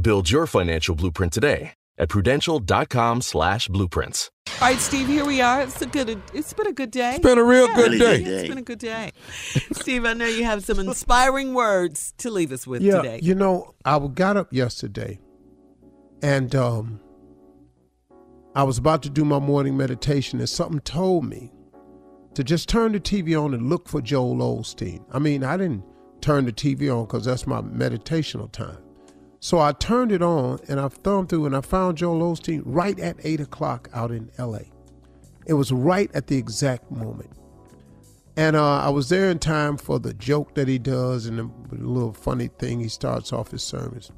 Build your financial blueprint today at prudential.com slash blueprints. All right, Steve, here we are. It's a good it's been a good day. It's been a real Yeah, good really day. It's been a good day. Steve, I know you have some inspiring words to leave us with yeah, today. you know, I got up yesterday, and um, I was about to do my morning meditation, and something told me to just turn the TV on and look for Joel Osteen. I mean, I didn't turn the TV on because that's my meditational time. So I turned it on and I thumbed through and I found Joel Osteen right at eight o'clock out in LA. It was right at the exact moment. And uh, I was there in time for the joke that he does and the, little funny thing he starts off his sermons.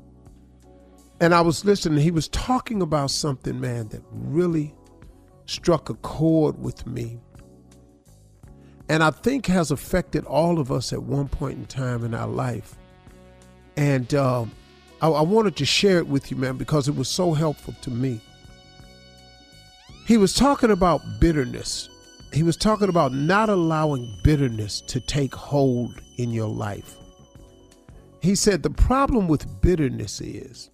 And I was listening, he was talking about something, man, that really struck a chord with me. And I think has affected all of us at one point in time in our life. And um, I, I wanted to share it with you, man, because it was so helpful to me. He was talking about bitterness. He was talking about not allowing bitterness to take hold in your life. He said the problem with bitterness is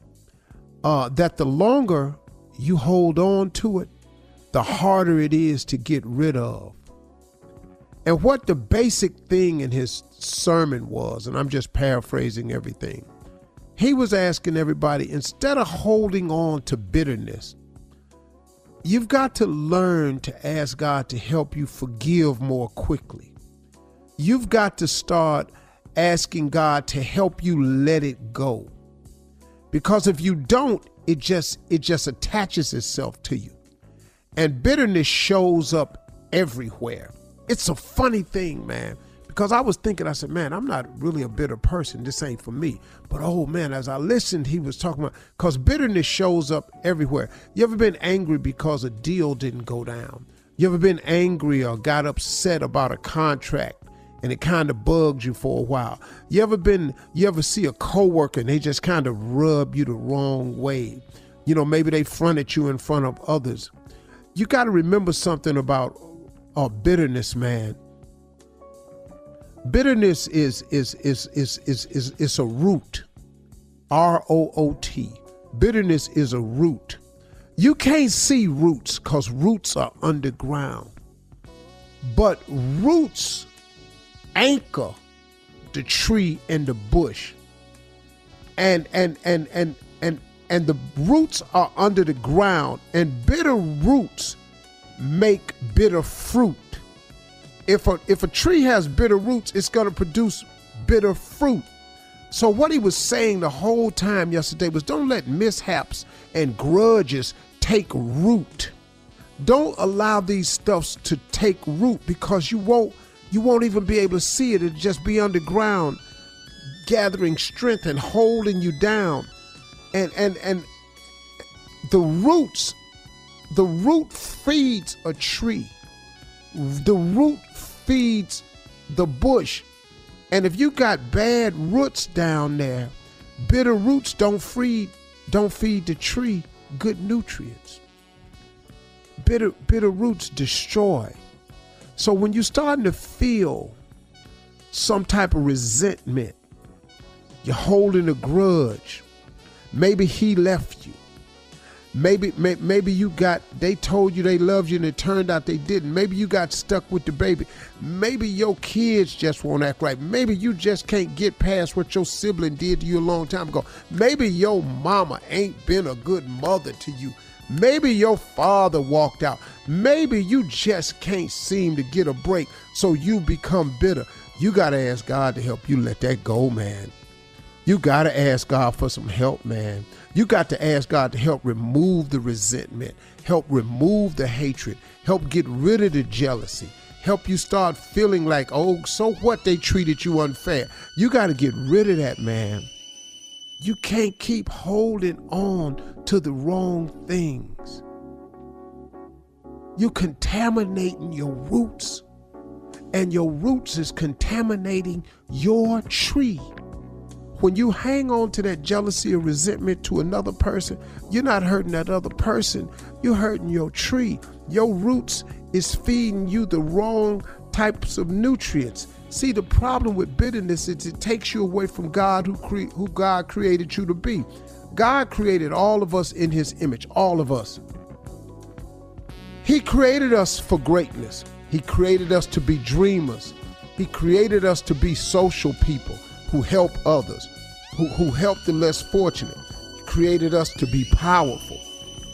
uh, that the longer you hold on to it, the harder it is to get rid of. And what the basic thing in his sermon was, and I'm just paraphrasing everything, he was asking everybody instead of holding on to bitterness, you've got to learn to ask God to help you forgive more quickly. You've got to start asking God to help you let it go. Because if you don't, it just it just attaches itself to you. And bitterness shows up everywhere. It's a funny thing, man. Because I was thinking, I said, man, I'm not really a bitter person. This ain't for me. But oh man, as I listened, he was talking about because bitterness shows up everywhere. You ever been angry because a deal didn't go down? You ever been angry or got upset about a contract and it kind of bugged you for a while? You ever been you ever see a coworker and they just kind of rub you the wrong way? You know, maybe they fronted you in front of others. You got to remember something about uh, bitterness, man. Bitterness is is is is is is is a root R O O T. Bitterness is a root. You can't see roots because roots are underground. But roots anchor the tree and the bush. And and and and and and the roots are under the ground and bitter roots make bitter fruit. If a if a tree has bitter roots, it's going to produce bitter fruit. So what he was saying the whole time yesterday was don't let mishaps and grudges take root. Don't allow these stuffs to take root because you won't you won't even be able to see it. It'll just be underground, gathering strength and holding you down. And and and the roots, the root feeds a tree. The root feeds the bush. And if you got bad roots down there, bitter roots don't feed don't feed the tree good nutrients. Bitter bitter roots destroy. So when you're starting to feel some type of resentment, you're holding a grudge. Maybe he left you. Maybe may, maybe you got they told you they loved you and it turned out they didn't. Maybe you got stuck with the baby. Maybe your kids just won't act right. Maybe you just can't get past what your sibling did to you a long time ago. Maybe your mama ain't been a good mother to you. Maybe your father walked out. Maybe you just can't seem to get a break, so you become bitter. You got to ask God to help you let that go, man. You got to ask God for some help, man. You got to ask God to help remove the resentment, help remove the hatred, help get rid of the jealousy, help you start feeling like, oh, so what they treated you unfair. You got to get rid of that, man. You can't keep holding on to the wrong things. You're contaminating your roots, and your roots is contaminating your tree. When you hang on to that jealousy or resentment to another person, you're not hurting that other person, you're hurting your tree. Your roots is feeding you the wrong types of nutrients. See, the problem with bitterness is it takes you away from God who, cre- who God created you to be. God created all of us in his image, all of us. He created us for greatness. He created us to be dreamers. He created us to be social people who help others, who, who help the less fortunate. Created us to be powerful.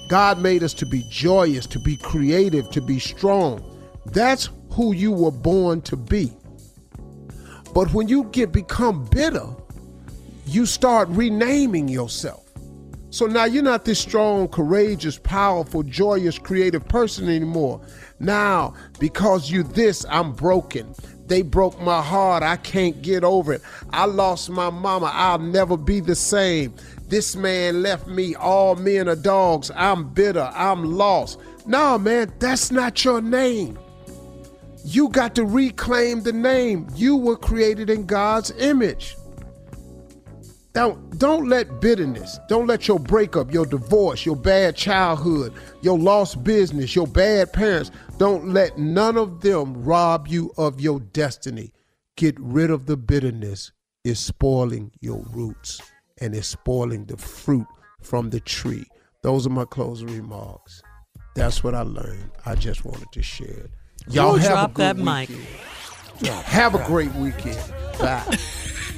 God made us to be joyous, to be creative, to be strong. That's who you were born to be. But when you get become bitter, you start renaming yourself. So now you're not this strong, courageous, powerful, joyous, creative person anymore. Now, because you this, I'm broken. They broke my heart. I can't get over it. I lost my mama. I'll never be the same. This man left me. All men are dogs. I'm bitter. I'm lost. No, man, that's not your name. You got to reclaim the name. You were created in God's image. Don't, don't let bitterness, don't let your breakup, your divorce, your bad childhood, your lost business, your bad parents, don't let none of them rob you of your destiny. Get rid of the bitterness. It's spoiling your roots and it's spoiling the fruit from the tree. Those are my closing remarks. That's what I learned. I just wanted to share it. Y'all have drop a good that weekend. Yeah, have a great weekend. Bye.